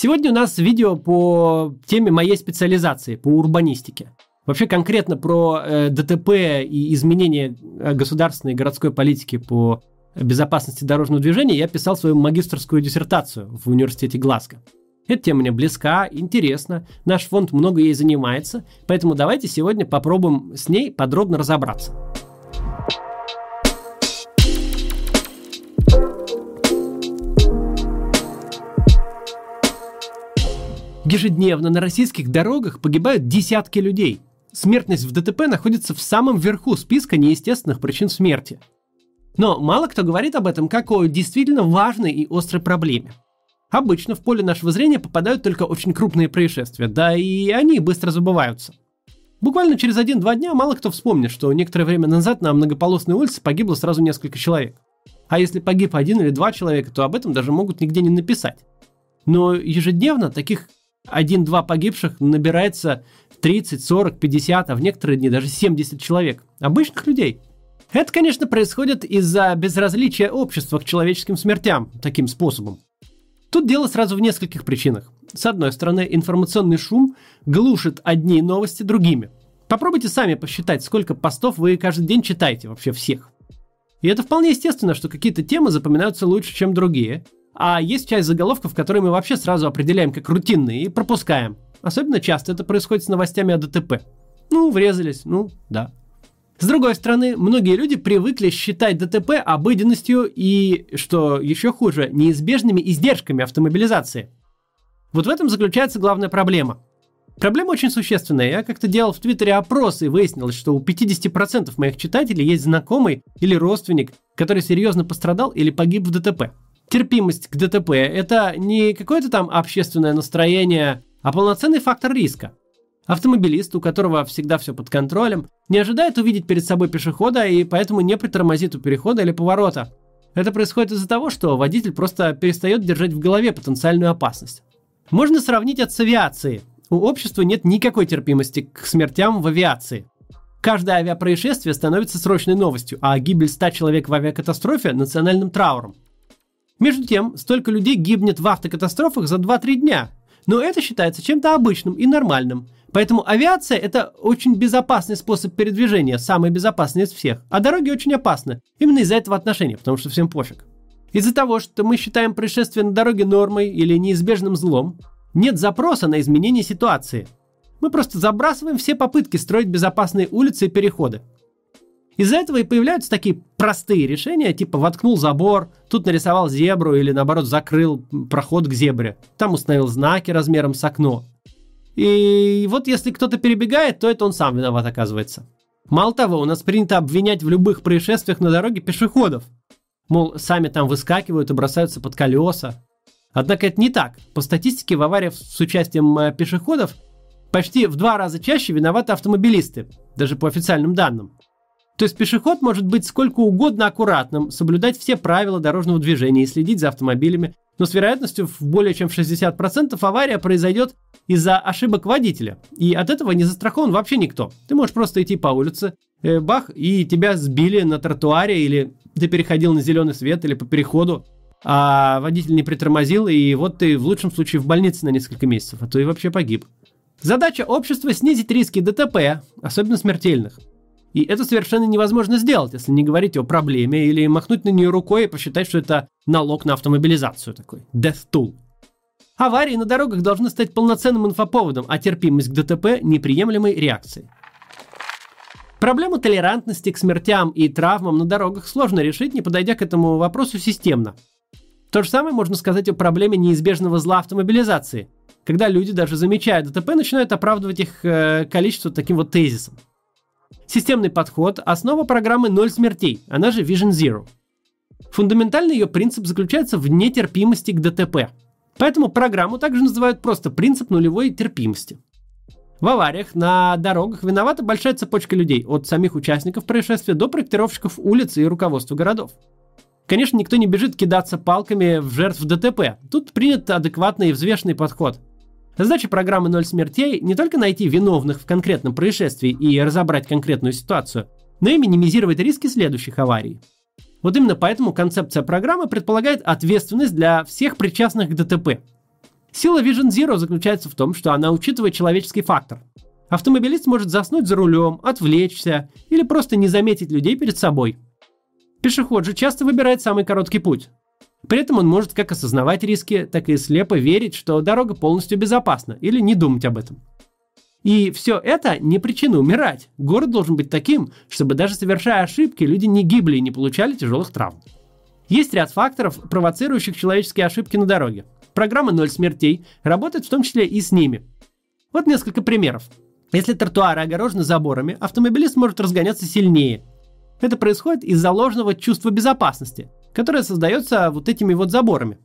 Сегодня у нас видео по теме моей специализации, по урбанистике. Вообще конкретно про э, ДТП и изменения э, государственной и городской политики по безопасности дорожного движения я писал свою магистрскую диссертацию в университете Глазго. Эта тема мне близка, интересна, наш фонд много ей занимается, поэтому давайте сегодня попробуем с ней подробно разобраться. Ежедневно на российских дорогах погибают десятки людей. Смертность в ДТП находится в самом верху списка неестественных причин смерти. Но мало кто говорит об этом как о действительно важной и острой проблеме. Обычно в поле нашего зрения попадают только очень крупные происшествия, да и они быстро забываются. Буквально через один-два дня мало кто вспомнит, что некоторое время назад на многополосной улице погибло сразу несколько человек. А если погиб один или два человека, то об этом даже могут нигде не написать. Но ежедневно таких один-два погибших набирается 30, 40, 50, а в некоторые дни даже 70 человек. Обычных людей. Это, конечно, происходит из-за безразличия общества к человеческим смертям таким способом. Тут дело сразу в нескольких причинах. С одной стороны, информационный шум глушит одни новости другими. Попробуйте сами посчитать, сколько постов вы каждый день читаете вообще всех. И это вполне естественно, что какие-то темы запоминаются лучше, чем другие – а есть часть заголовков, которые мы вообще сразу определяем как рутинные и пропускаем. Особенно часто это происходит с новостями о ДТП. Ну, врезались, ну, да. С другой стороны, многие люди привыкли считать ДТП обыденностью и, что еще хуже, неизбежными издержками автомобилизации. Вот в этом заключается главная проблема. Проблема очень существенная. Я как-то делал в Твиттере опрос и выяснилось, что у 50% моих читателей есть знакомый или родственник, который серьезно пострадал или погиб в ДТП терпимость к ДТП – это не какое-то там общественное настроение, а полноценный фактор риска. Автомобилист, у которого всегда все под контролем, не ожидает увидеть перед собой пешехода и поэтому не притормозит у перехода или поворота. Это происходит из-за того, что водитель просто перестает держать в голове потенциальную опасность. Можно сравнить это с авиацией. У общества нет никакой терпимости к смертям в авиации. Каждое авиапроисшествие становится срочной новостью, а гибель 100 человек в авиакатастрофе – национальным трауром. Между тем, столько людей гибнет в автокатастрофах за 2-3 дня. Но это считается чем-то обычным и нормальным. Поэтому авиация – это очень безопасный способ передвижения, самый безопасный из всех. А дороги очень опасны. Именно из-за этого отношения, потому что всем пофиг. Из-за того, что мы считаем происшествие на дороге нормой или неизбежным злом, нет запроса на изменение ситуации. Мы просто забрасываем все попытки строить безопасные улицы и переходы. Из-за этого и появляются такие простые решения, типа воткнул забор, тут нарисовал зебру или наоборот закрыл проход к зебре, там установил знаки размером с окно. И вот если кто-то перебегает, то это он сам виноват оказывается. Мало того, у нас принято обвинять в любых происшествиях на дороге пешеходов. Мол, сами там выскакивают и бросаются под колеса. Однако это не так. По статистике в авариях с участием э, пешеходов почти в два раза чаще виноваты автомобилисты, даже по официальным данным. То есть пешеход может быть сколько угодно аккуратным, соблюдать все правила дорожного движения и следить за автомобилями, но с вероятностью в более чем 60% авария произойдет из-за ошибок водителя. И от этого не застрахован вообще никто. Ты можешь просто идти по улице, э, бах, и тебя сбили на тротуаре, или ты переходил на зеленый свет, или по переходу, а водитель не притормозил, и вот ты в лучшем случае в больнице на несколько месяцев, а то и вообще погиб. Задача общества снизить риски ДТП, особенно смертельных. И это совершенно невозможно сделать, если не говорить о проблеме или махнуть на нее рукой и посчитать, что это налог на автомобилизацию такой. Death tool. Аварии на дорогах должны стать полноценным инфоповодом, а терпимость к ДТП – неприемлемой реакцией. Проблему толерантности к смертям и травмам на дорогах сложно решить, не подойдя к этому вопросу системно. То же самое можно сказать о проблеме неизбежного зла автомобилизации, когда люди, даже замечая ДТП, начинают оправдывать их э, количество таким вот тезисом. Системный подход – основа программы «Ноль смертей», она же Vision Zero. Фундаментальный ее принцип заключается в нетерпимости к ДТП. Поэтому программу также называют просто принцип нулевой терпимости. В авариях на дорогах виновата большая цепочка людей, от самих участников происшествия до проектировщиков улиц и руководства городов. Конечно, никто не бежит кидаться палками в жертв ДТП. Тут принят адекватный и взвешенный подход. Задача программы «Ноль смертей» не только найти виновных в конкретном происшествии и разобрать конкретную ситуацию, но и минимизировать риски следующих аварий. Вот именно поэтому концепция программы предполагает ответственность для всех причастных к ДТП. Сила Vision Zero заключается в том, что она учитывает человеческий фактор. Автомобилист может заснуть за рулем, отвлечься или просто не заметить людей перед собой. Пешеход же часто выбирает самый короткий путь. При этом он может как осознавать риски, так и слепо верить, что дорога полностью безопасна, или не думать об этом. И все это не причина умирать. Город должен быть таким, чтобы даже совершая ошибки, люди не гибли и не получали тяжелых травм. Есть ряд факторов, провоцирующих человеческие ошибки на дороге. Программа «Ноль смертей» работает в том числе и с ними. Вот несколько примеров. Если тротуары огорожены заборами, автомобилист может разгоняться сильнее. Это происходит из-за ложного чувства безопасности, которое создается вот этими вот заборами.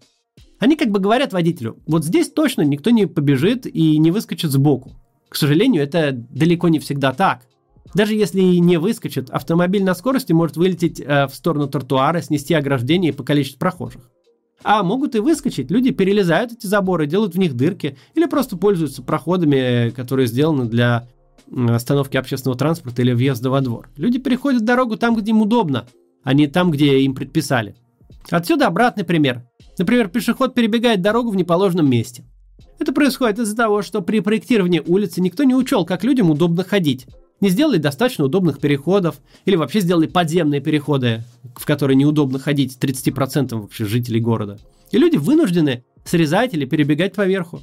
Они как бы говорят водителю, вот здесь точно никто не побежит и не выскочит сбоку. К сожалению, это далеко не всегда так. Даже если и не выскочит, автомобиль на скорости может вылететь э, в сторону тротуара, снести ограждение и покалечить прохожих. А могут и выскочить. Люди перелезают эти заборы, делают в них дырки или просто пользуются проходами, которые сделаны для остановки общественного транспорта или въезда во двор. Люди переходят дорогу там, где им удобно, а не там, где им предписали. Отсюда обратный пример. Например, пешеход перебегает дорогу в неположенном месте. Это происходит из-за того, что при проектировании улицы никто не учел, как людям удобно ходить. Не сделали достаточно удобных переходов, или вообще сделали подземные переходы, в которые неудобно ходить 30% вообще жителей города. И люди вынуждены срезать или перебегать поверху.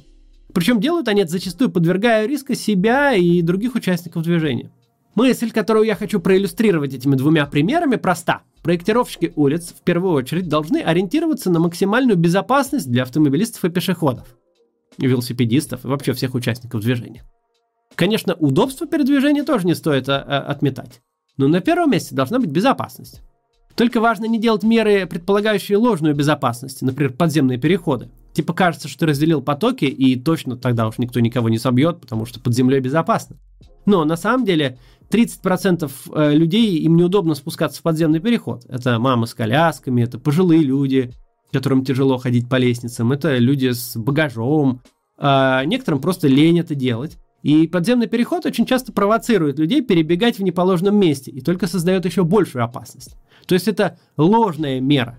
Причем делают они это зачастую подвергая риска себя и других участников движения. Мысль, которую я хочу проиллюстрировать этими двумя примерами, проста. Проектировщики улиц в первую очередь должны ориентироваться на максимальную безопасность для автомобилистов и пешеходов, велосипедистов и вообще всех участников движения. Конечно, удобство передвижения тоже не стоит а, а, отметать. Но на первом месте должна быть безопасность. Только важно не делать меры, предполагающие ложную безопасность, например, подземные переходы. Типа кажется, что разделил потоки, и точно тогда уж никто никого не собьет, потому что под землей безопасно. Но на самом деле 30% э, людей им неудобно спускаться в подземный переход. Это мамы с колясками, это пожилые люди, которым тяжело ходить по лестницам, это люди с багажом. А некоторым просто лень это делать. И подземный переход очень часто провоцирует людей перебегать в неположенном месте и только создает еще большую опасность. То есть это ложная мера.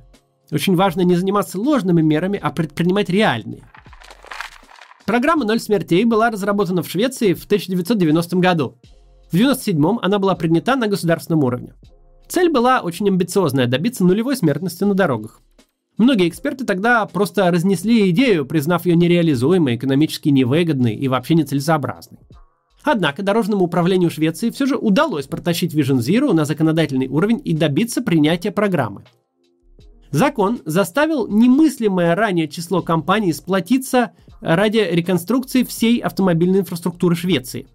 Очень важно не заниматься ложными мерами, а предпринимать реальные. Программа «Ноль смертей» была разработана в Швеции в 1990 году. В 1997 она была принята на государственном уровне. Цель была очень амбициозная – добиться нулевой смертности на дорогах. Многие эксперты тогда просто разнесли идею, признав ее нереализуемой, экономически невыгодной и вообще нецелесообразной. Однако дорожному управлению Швеции все же удалось протащить Vision Zero на законодательный уровень и добиться принятия программы. Закон заставил немыслимое ранее число компаний сплотиться ради реконструкции всей автомобильной инфраструктуры Швеции.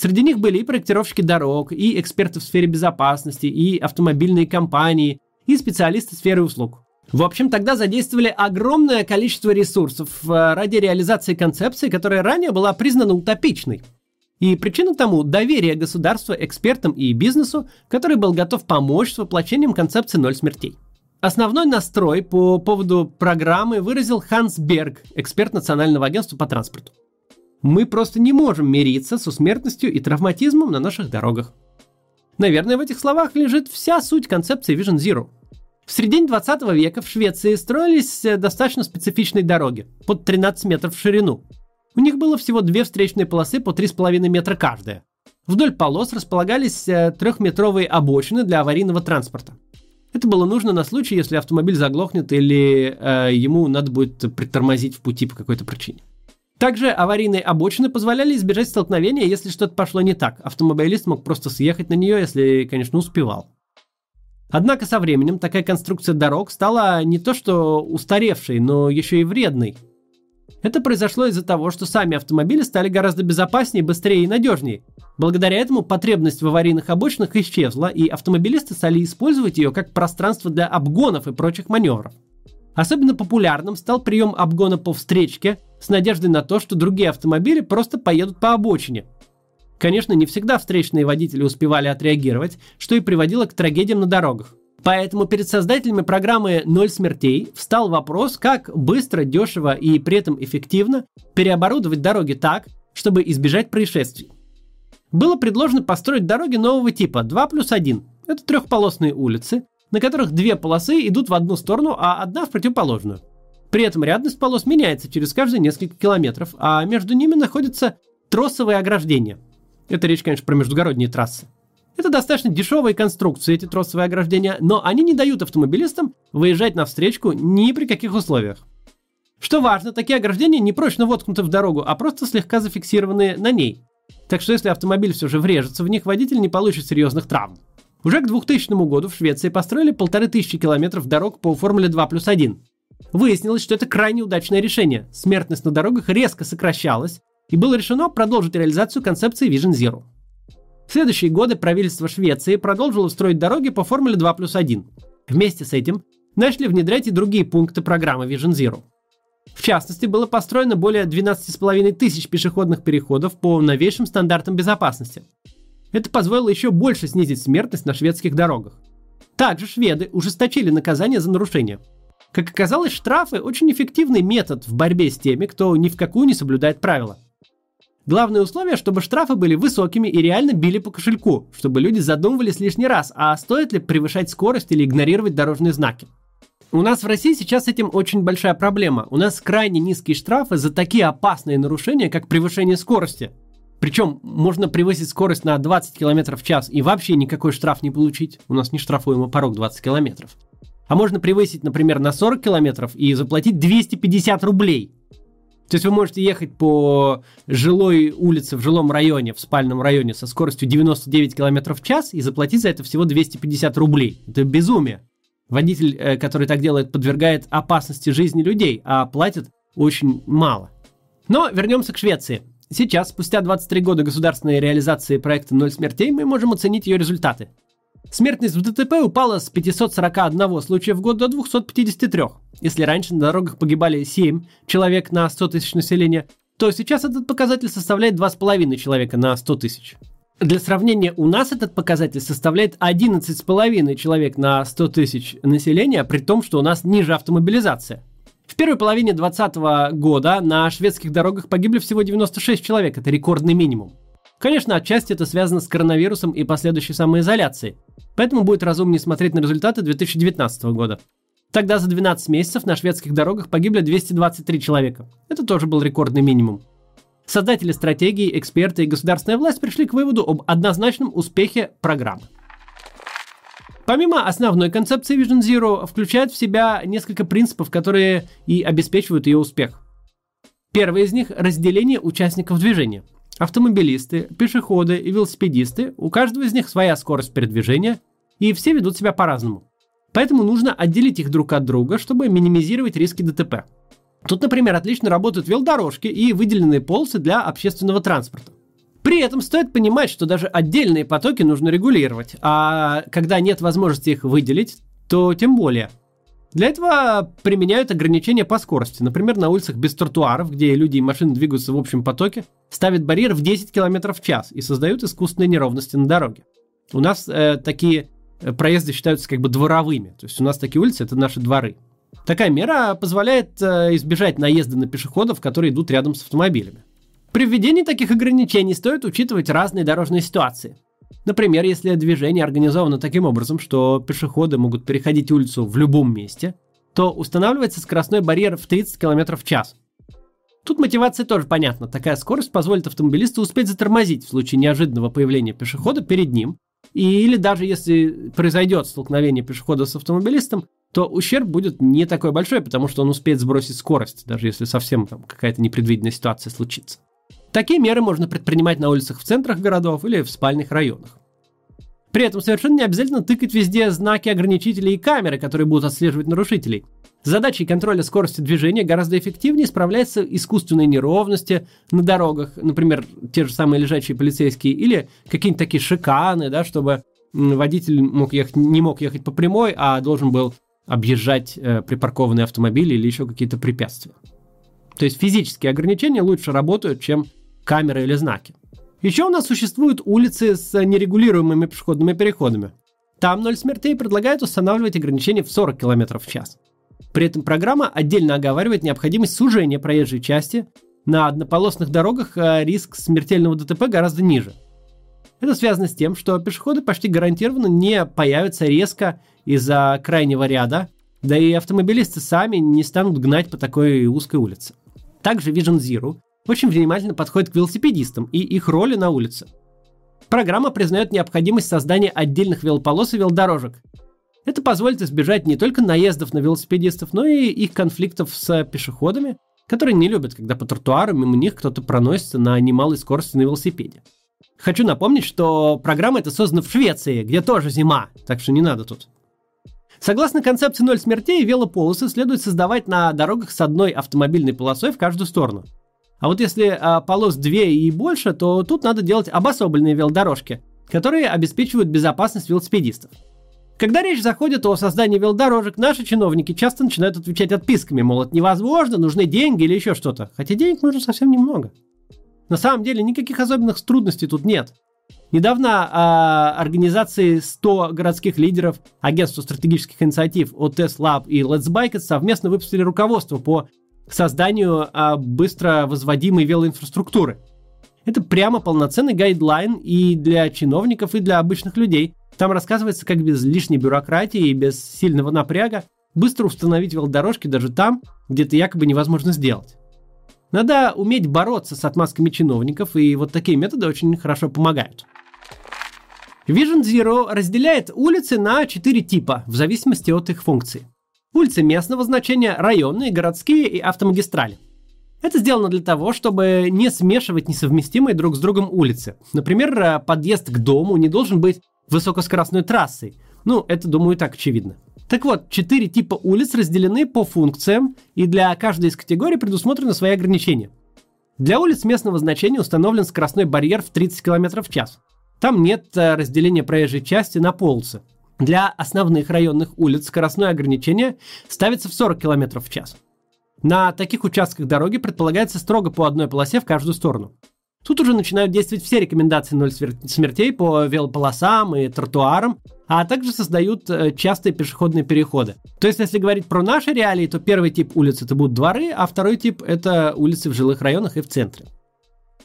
Среди них были и проектировщики дорог, и эксперты в сфере безопасности, и автомобильные компании, и специалисты сферы услуг. В общем, тогда задействовали огромное количество ресурсов э, ради реализации концепции, которая ранее была признана утопичной. И причина тому – доверие государства экспертам и бизнесу, который был готов помочь с воплощением концепции «ноль смертей». Основной настрой по поводу программы выразил Ханс Берг, эксперт Национального агентства по транспорту. Мы просто не можем мириться с усмертностью и травматизмом на наших дорогах. Наверное, в этих словах лежит вся суть концепции Vision Zero – в середине 20 века в Швеции строились э, достаточно специфичные дороги, под 13 метров в ширину. У них было всего две встречные полосы по 3,5 метра каждая. Вдоль полос располагались э, трехметровые обочины для аварийного транспорта. Это было нужно на случай, если автомобиль заглохнет или э, ему надо будет притормозить в пути по какой-то причине. Также аварийные обочины позволяли избежать столкновения, если что-то пошло не так. Автомобилист мог просто съехать на нее, если, конечно, успевал. Однако со временем такая конструкция дорог стала не то что устаревшей, но еще и вредной. Это произошло из-за того, что сами автомобили стали гораздо безопаснее, быстрее и надежнее. Благодаря этому потребность в аварийных обочинах исчезла, и автомобилисты стали использовать ее как пространство для обгонов и прочих маневров. Особенно популярным стал прием обгона по встречке с надеждой на то, что другие автомобили просто поедут по обочине – Конечно, не всегда встречные водители успевали отреагировать, что и приводило к трагедиям на дорогах. Поэтому перед создателями программы «Ноль смертей» встал вопрос, как быстро, дешево и при этом эффективно переоборудовать дороги так, чтобы избежать происшествий. Было предложено построить дороги нового типа 2 плюс 1. Это трехполосные улицы, на которых две полосы идут в одну сторону, а одна в противоположную. При этом рядность полос меняется через каждые несколько километров, а между ними находятся тросовые ограждения. Это речь, конечно, про междугородние трассы. Это достаточно дешевые конструкции, эти тросовые ограждения, но они не дают автомобилистам выезжать на встречку ни при каких условиях. Что важно, такие ограждения не прочно воткнуты в дорогу, а просто слегка зафиксированы на ней. Так что если автомобиль все же врежется в них, водитель не получит серьезных травм. Уже к 2000 году в Швеции построили полторы тысячи километров дорог по формуле 2 плюс 1. Выяснилось, что это крайне удачное решение. Смертность на дорогах резко сокращалась, и было решено продолжить реализацию концепции Vision Zero. В следующие годы правительство Швеции продолжило строить дороги по формуле 2 плюс 1. Вместе с этим начали внедрять и другие пункты программы Vision Zero. В частности, было построено более 12,5 тысяч пешеходных переходов по новейшим стандартам безопасности. Это позволило еще больше снизить смертность на шведских дорогах. Также шведы ужесточили наказание за нарушение. Как оказалось, штрафы – очень эффективный метод в борьбе с теми, кто ни в какую не соблюдает правила. Главное условие, чтобы штрафы были высокими и реально били по кошельку, чтобы люди задумывались лишний раз, а стоит ли превышать скорость или игнорировать дорожные знаки. У нас в России сейчас с этим очень большая проблема. У нас крайне низкие штрафы за такие опасные нарушения, как превышение скорости. Причем можно превысить скорость на 20 км в час и вообще никакой штраф не получить. У нас не штрафуемый порог 20 км. А можно превысить, например, на 40 км и заплатить 250 рублей. То есть вы можете ехать по жилой улице в жилом районе, в спальном районе со скоростью 99 км в час и заплатить за это всего 250 рублей. Это безумие. Водитель, э, который так делает, подвергает опасности жизни людей, а платит очень мало. Но вернемся к Швеции. Сейчас, спустя 23 года государственной реализации проекта «Ноль смертей», мы можем оценить ее результаты. Смертность в ДТП упала с 541 случая в год до 253. Если раньше на дорогах погибали 7 человек на 100 тысяч населения, то сейчас этот показатель составляет 2,5 человека на 100 тысяч. Для сравнения, у нас этот показатель составляет 11,5 человек на 100 тысяч населения, при том, что у нас ниже автомобилизация. В первой половине 2020 года на шведских дорогах погибли всего 96 человек, это рекордный минимум. Конечно, отчасти это связано с коронавирусом и последующей самоизоляцией, поэтому будет разумнее смотреть на результаты 2019 года. Тогда за 12 месяцев на шведских дорогах погибли 223 человека. Это тоже был рекордный минимум. Создатели стратегии, эксперты и государственная власть пришли к выводу об однозначном успехе программы. Помимо основной концепции Vision Zero, включает в себя несколько принципов, которые и обеспечивают ее успех. Первый из них – разделение участников движения. Автомобилисты, пешеходы и велосипедисты, у каждого из них своя скорость передвижения, и все ведут себя по-разному. Поэтому нужно отделить их друг от друга, чтобы минимизировать риски ДТП. Тут, например, отлично работают велодорожки и выделенные полосы для общественного транспорта. При этом стоит понимать, что даже отдельные потоки нужно регулировать, а когда нет возможности их выделить, то тем более. Для этого применяют ограничения по скорости. Например, на улицах без тротуаров, где люди и машины двигаются в общем потоке, ставят барьер в 10 км в час и создают искусственные неровности на дороге. У нас э, такие э, проезды считаются как бы дворовыми. То есть у нас такие улицы – это наши дворы. Такая мера позволяет э, избежать наезда на пешеходов, которые идут рядом с автомобилями. При введении таких ограничений стоит учитывать разные дорожные ситуации. Например, если движение организовано таким образом, что пешеходы могут переходить улицу в любом месте, то устанавливается скоростной барьер в 30 км в час. Тут мотивация тоже понятна. Такая скорость позволит автомобилисту успеть затормозить в случае неожиданного появления пешехода перед ним. Или даже если произойдет столкновение пешехода с автомобилистом, то ущерб будет не такой большой, потому что он успеет сбросить скорость, даже если совсем там какая-то непредвиденная ситуация случится. Такие меры можно предпринимать на улицах в центрах городов или в спальных районах. При этом совершенно не обязательно тыкать везде знаки ограничителей и камеры, которые будут отслеживать нарушителей. Задачей контроля скорости движения гораздо эффективнее справляются искусственные неровности на дорогах, например, те же самые лежачие полицейские, или какие-нибудь такие шиканы, да, чтобы водитель мог ехать, не мог ехать по прямой, а должен был объезжать э, припаркованные автомобили или еще какие-то препятствия. То есть физические ограничения лучше работают, чем камеры или знаки. Еще у нас существуют улицы с нерегулируемыми пешеходными переходами. Там ноль смертей предлагает устанавливать ограничения в 40 км в час. При этом программа отдельно оговаривает необходимость сужения проезжей части. На однополосных дорогах э, риск смертельного ДТП гораздо ниже. Это связано с тем, что пешеходы почти гарантированно не появятся резко из-за крайнего ряда, Да и автомобилисты сами не станут гнать по такой узкой улице. Также Vision Zero очень внимательно подходит к велосипедистам и их роли на улице. Программа признает необходимость создания отдельных велополос и велодорожек. Это позволит избежать не только наездов на велосипедистов, но и их конфликтов с пешеходами, которые не любят, когда по тротуару мимо них кто-то проносится на немалой скорости на велосипеде. Хочу напомнить, что программа эта создана в Швеции, где тоже зима, так что не надо тут. Согласно концепции ноль смертей, велополосы следует создавать на дорогах с одной автомобильной полосой в каждую сторону. А вот если а, полос две и больше, то тут надо делать обособленные велодорожки, которые обеспечивают безопасность велосипедистов. Когда речь заходит о создании велодорожек, наши чиновники часто начинают отвечать отписками, мол, это невозможно, нужны деньги или еще что-то. Хотя денег нужно совсем немного. На самом деле никаких особенных трудностей тут нет. Недавно а, организации 100 городских лидеров, агентство стратегических инициатив OTS Lab и Let's Bike совместно выпустили руководство по созданию а, быстро возводимой велоинфраструктуры. Это прямо полноценный гайдлайн и для чиновников, и для обычных людей. Там рассказывается, как без лишней бюрократии и без сильного напряга быстро установить велодорожки даже там, где это якобы невозможно сделать. Надо уметь бороться с отмазками чиновников, и вот такие методы очень хорошо помогают. Vision Zero разделяет улицы на четыре типа, в зависимости от их функции. Улицы местного значения, районные, городские и автомагистрали. Это сделано для того, чтобы не смешивать несовместимые друг с другом улицы. Например, э, подъезд к дому не должен быть высокоскоростной трассой. Ну, это, думаю, так очевидно. Так вот, четыре типа улиц разделены по функциям, и для каждой из категорий предусмотрены свои ограничения. Для улиц местного значения установлен скоростной барьер в 30 км в час. Там нет э, разделения проезжей части на полосы. Для основных районных улиц скоростное ограничение ставится в 40 км в час. На таких участках дороги предполагается строго по одной полосе в каждую сторону. Тут уже начинают действовать все рекомендации ноль смертей по велополосам и тротуарам, а также создают э, частые пешеходные переходы. То есть, если говорить про наши реалии, то первый тип улиц это будут дворы, а второй тип это улицы в жилых районах и в центре.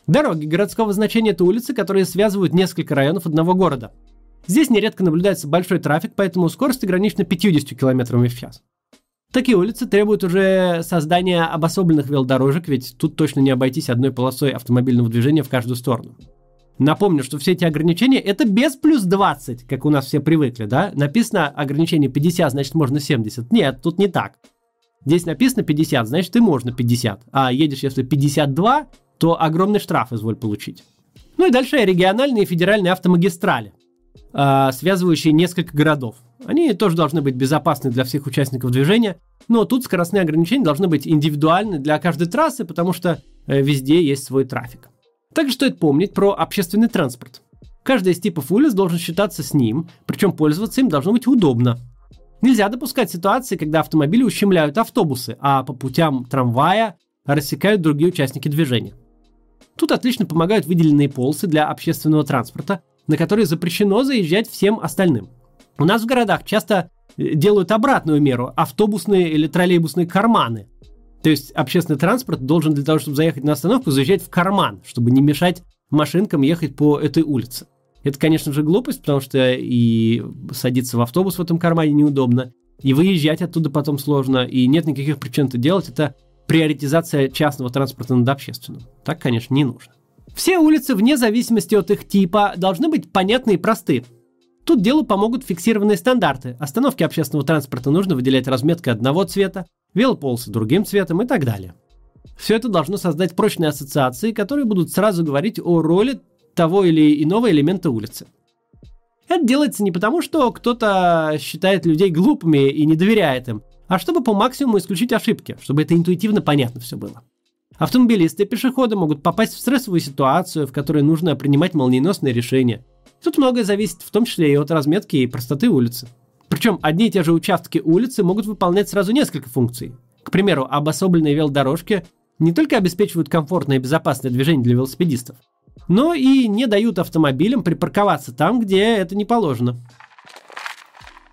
Дороги городского значения – это улицы, которые связывают несколько районов одного города. Здесь нередко наблюдается большой трафик, поэтому скорость ограничена 50 км в час. Такие улицы требуют уже создания обособленных велодорожек, ведь тут точно не обойтись одной полосой автомобильного движения в каждую сторону. Напомню, что все эти ограничения это без плюс 20, как у нас все привыкли, да? Написано ограничение 50, значит можно 70. Нет, тут не так. Здесь написано 50, значит и можно 50. А едешь если 52, то огромный штраф изволь получить. Ну и дальше региональные и федеральные автомагистрали, связывающие несколько городов. Они тоже должны быть безопасны для всех участников движения, но тут скоростные ограничения должны быть индивидуальны для каждой трассы, потому что э, везде есть свой трафик. Также стоит помнить про общественный транспорт. Каждый из типов улиц должен считаться с ним, причем пользоваться им должно быть удобно. Нельзя допускать ситуации, когда автомобили ущемляют автобусы, а по путям трамвая рассекают другие участники движения. Тут отлично помогают выделенные полосы для общественного транспорта, на которые запрещено заезжать всем остальным. У нас в городах часто э, делают обратную меру – автобусные или троллейбусные карманы. То есть общественный транспорт должен для того, чтобы заехать на остановку, заезжать в карман, чтобы не мешать машинкам ехать по этой улице. Это, конечно же, глупость, потому что и садиться в автобус в этом кармане неудобно, и выезжать оттуда потом сложно, и нет никаких причин это делать. Это приоритизация частного транспорта над общественным. Так, конечно, не нужно. Все улицы, вне зависимости от их типа, должны быть понятны и просты. Тут делу помогут фиксированные стандарты. Остановки общественного транспорта нужно выделять разметкой одного цвета, велополосы другим цветом и так далее. Все это должно создать прочные ассоциации, которые будут сразу говорить о роли того или иного элемента улицы. Это делается не потому, что кто-то считает людей глупыми и не доверяет им, а чтобы по максимуму исключить ошибки, чтобы это интуитивно понятно все было. Автомобилисты и пешеходы могут попасть в стрессовую ситуацию, в которой нужно принимать молниеносные решения. Тут многое зависит в том числе и от разметки и простоты улицы. Причем одни и те же участки улицы могут выполнять сразу несколько функций. К примеру, обособленные велодорожки не только обеспечивают комфортное и безопасное движение для велосипедистов, но и не дают автомобилям припарковаться там, где это не положено.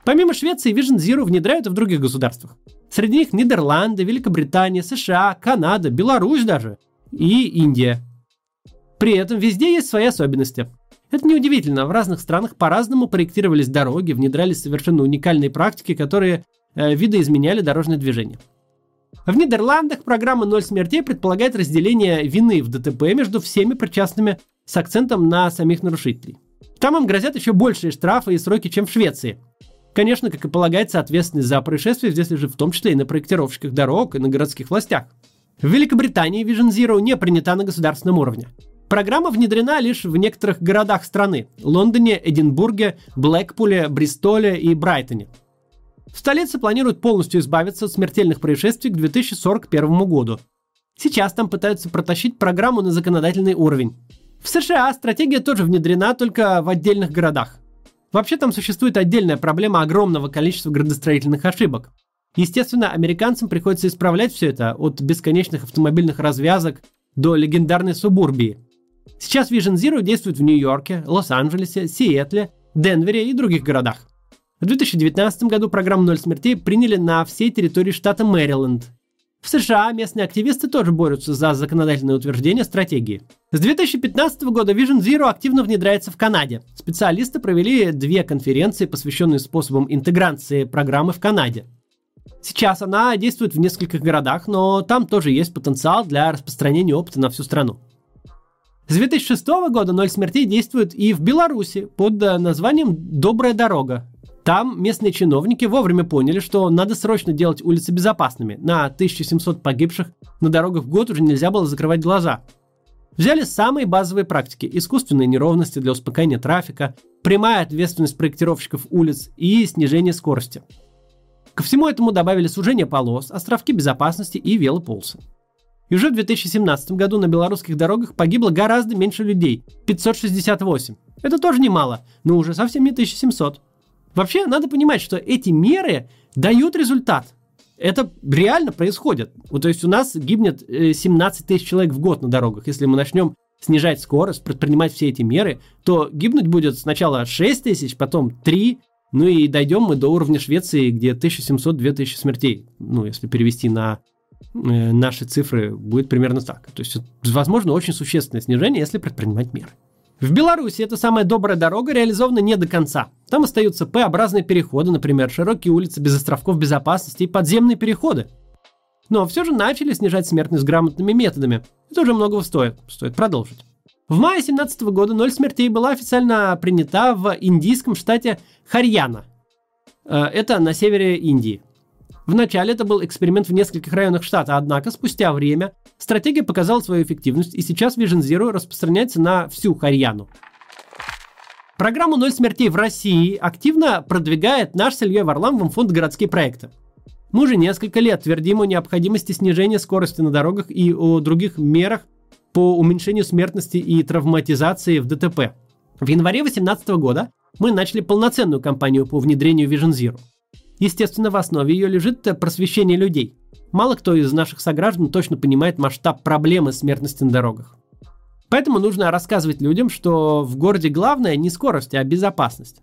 Помимо Швеции, Vision Zero внедряют и в других государствах. Среди них Нидерланды, Великобритания, США, Канада, Беларусь даже и Индия. При этом везде есть свои особенности. Это неудивительно, в разных странах по-разному проектировались дороги, внедрялись совершенно уникальные практики, которые э, видоизменяли дорожное движение. В Нидерландах программа «Ноль смертей» предполагает разделение вины в ДТП между всеми причастными с акцентом на самих нарушителей. Там им грозят еще большие штрафы и сроки, чем в Швеции. Конечно, как и полагается, ответственность за происшествие здесь лежит в том числе и на проектировщиках дорог, и на городских властях. В Великобритании Vision Zero не принята на государственном уровне. Программа внедрена лишь в некоторых городах страны – Лондоне, Эдинбурге, Блэкпуле, Бристоле и Брайтоне. В столице планируют полностью избавиться от смертельных происшествий к 2041 году. Сейчас там пытаются протащить программу на законодательный уровень. В США стратегия тоже внедрена только в отдельных городах. Вообще там существует отдельная проблема огромного количества градостроительных ошибок. Естественно, американцам приходится исправлять все это от бесконечных автомобильных развязок до легендарной субурбии. Сейчас Vision Zero действует в Нью-Йорке, Лос-Анджелесе, Сиэтле, Денвере и других городах. В 2019 году программу «Ноль смертей» приняли на всей территории штата Мэриленд. В США местные активисты тоже борются за законодательное утверждение стратегии. С 2015 года Vision Zero активно внедряется в Канаде. Специалисты провели две конференции, посвященные способам интеграции программы в Канаде. Сейчас она действует в нескольких городах, но там тоже есть потенциал для распространения опыта на всю страну. С 2006 года «Ноль смертей» действует и в Беларуси под названием «Добрая дорога». Там местные чиновники вовремя поняли, что надо срочно делать улицы безопасными. На 1700 погибших на дорогах в год уже нельзя было закрывать глаза. Взяли самые базовые практики – искусственные неровности для успокоения трафика, прямая ответственность проектировщиков улиц и снижение скорости – Ко всему этому добавили сужение полос, островки безопасности и велополосы. И уже в 2017 году на белорусских дорогах погибло гораздо меньше людей – 568. Это тоже немало, но уже совсем не 1700. Вообще, надо понимать, что эти меры дают результат. Это реально происходит. Вот, то есть у нас гибнет 17 э, тысяч человек в год на дорогах. Если мы начнем снижать скорость, предпринимать все эти меры, то гибнуть будет сначала 6 тысяч, потом 3, ну и дойдем мы до уровня Швеции, где 1700-2000 смертей. Ну, если перевести на э, наши цифры, будет примерно так. То есть, возможно, очень существенное снижение, если предпринимать меры. В Беларуси эта самая добрая дорога реализована не до конца. Там остаются П-образные переходы, например, широкие улицы без островков безопасности и подземные переходы. Но все же начали снижать смертность грамотными методами. Это уже многого стоит. Стоит продолжить. В мае 2017 года ноль смертей была официально принята в индийском штате Харьяна. Э, это на севере Индии. Вначале это был эксперимент в нескольких районах штата, однако спустя время стратегия показала свою эффективность, и сейчас Vision Zero распространяется на всю Харьяну. Программу «Ноль смертей» в России активно продвигает наш с Ильей Варламовым фонд «Городские проекты». Мы уже несколько лет твердим о необходимости снижения скорости на дорогах и о других мерах по уменьшению смертности и травматизации в ДТП. В январе 2018 года мы начали полноценную кампанию по внедрению Vision Zero. Естественно, в основе ее лежит просвещение людей. Мало кто из наших сограждан точно понимает масштаб проблемы смертности на дорогах. Поэтому нужно рассказывать людям, что в городе главное не скорость, а безопасность.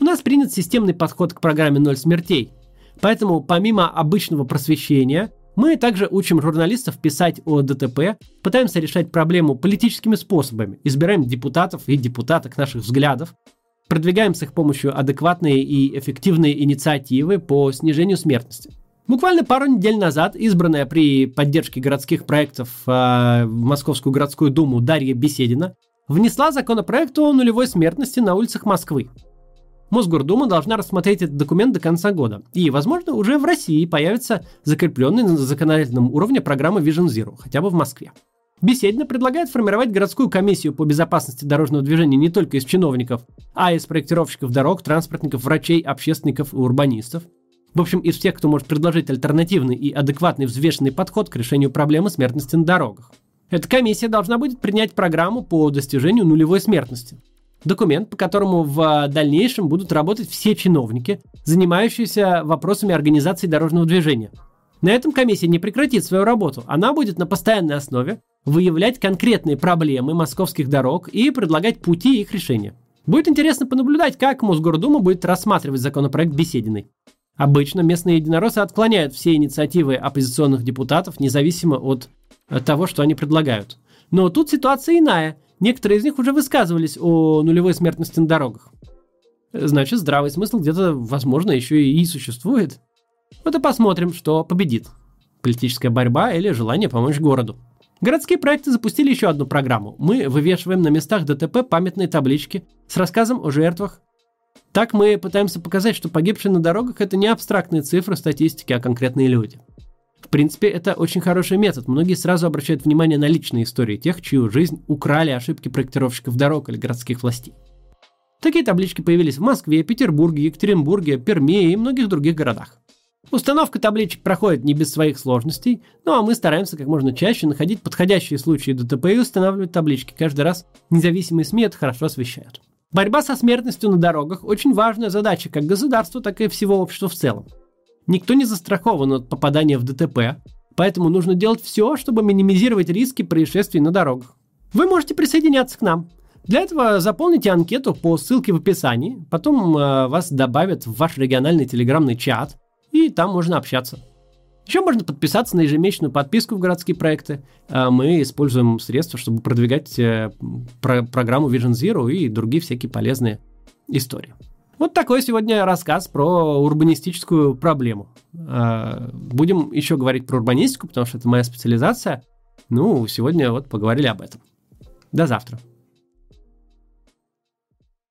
У нас принят системный подход к программе «Ноль смертей». Поэтому помимо обычного просвещения, мы также учим журналистов писать о ДТП, пытаемся решать проблему политическими способами, избираем депутатов и депутаток наших взглядов, продвигаем с их помощью адекватные и эффективные инициативы по снижению смертности. Буквально пару недель назад избранная при поддержке городских проектов э, в Московскую городскую думу Дарья Беседина внесла законопроект о нулевой смертности на улицах Москвы. Мосгордума должна рассмотреть этот документ до конца года. И, возможно, уже в России появится закрепленная на законодательном уровне программа Vision Zero, хотя бы в Москве. Беседина предлагает формировать городскую комиссию по безопасности дорожного движения не только из чиновников, а и из проектировщиков дорог, транспортников, врачей, общественников и урбанистов. В общем, из всех, кто может предложить альтернативный и адекватный взвешенный подход к решению проблемы смертности на дорогах. Эта комиссия должна будет принять программу по достижению нулевой смертности – документ, по которому в дальнейшем будут работать все чиновники, занимающиеся вопросами организации дорожного движения. На этом комиссия не прекратит свою работу. Она будет на постоянной основе выявлять конкретные проблемы московских дорог и предлагать пути их решения. Будет интересно понаблюдать, как Мосгордума будет рассматривать законопроект Бесединой. Обычно местные единороссы отклоняют все инициативы оппозиционных депутатов, независимо от того, что они предлагают. Но тут ситуация иная – Некоторые из них уже высказывались о нулевой смертности на дорогах. Значит, здравый смысл где-то, возможно, еще и существует. Вот и посмотрим, что победит. Политическая борьба или желание помочь городу. Городские проекты запустили еще одну программу. Мы вывешиваем на местах ДТП памятные таблички с рассказом о жертвах. Так мы пытаемся показать, что погибшие на дорогах это не абстрактные цифры статистики, а конкретные люди. В принципе, это очень хороший метод. Многие сразу обращают внимание на личные истории тех, чью жизнь украли ошибки проектировщиков дорог или городских властей. Такие таблички появились в Москве, Петербурге, Екатеринбурге, Перми и многих других городах. Установка табличек проходит не без своих сложностей, ну а мы стараемся как можно чаще находить подходящие случаи ДТП и устанавливать таблички. Каждый раз независимые СМИ это хорошо освещают. Борьба со смертностью на дорогах – очень важная задача как государства, так и всего общества в целом. Никто не застрахован от попадания в ДТП, поэтому нужно делать все, чтобы минимизировать риски происшествий на дорогах. Вы можете присоединяться к нам. Для этого заполните анкету по ссылке в описании, потом э, вас добавят в ваш региональный телеграмный чат, и там можно общаться. Еще можно подписаться на ежемесячную подписку в городские проекты. Э, мы используем средства, чтобы продвигать э, про программу Vision Zero и другие всякие полезные истории. Вот такой сегодня рассказ про урбанистическую проблему. А, будем еще говорить про урбанистику, потому что это моя специализация. Ну, сегодня вот поговорили об этом. До завтра.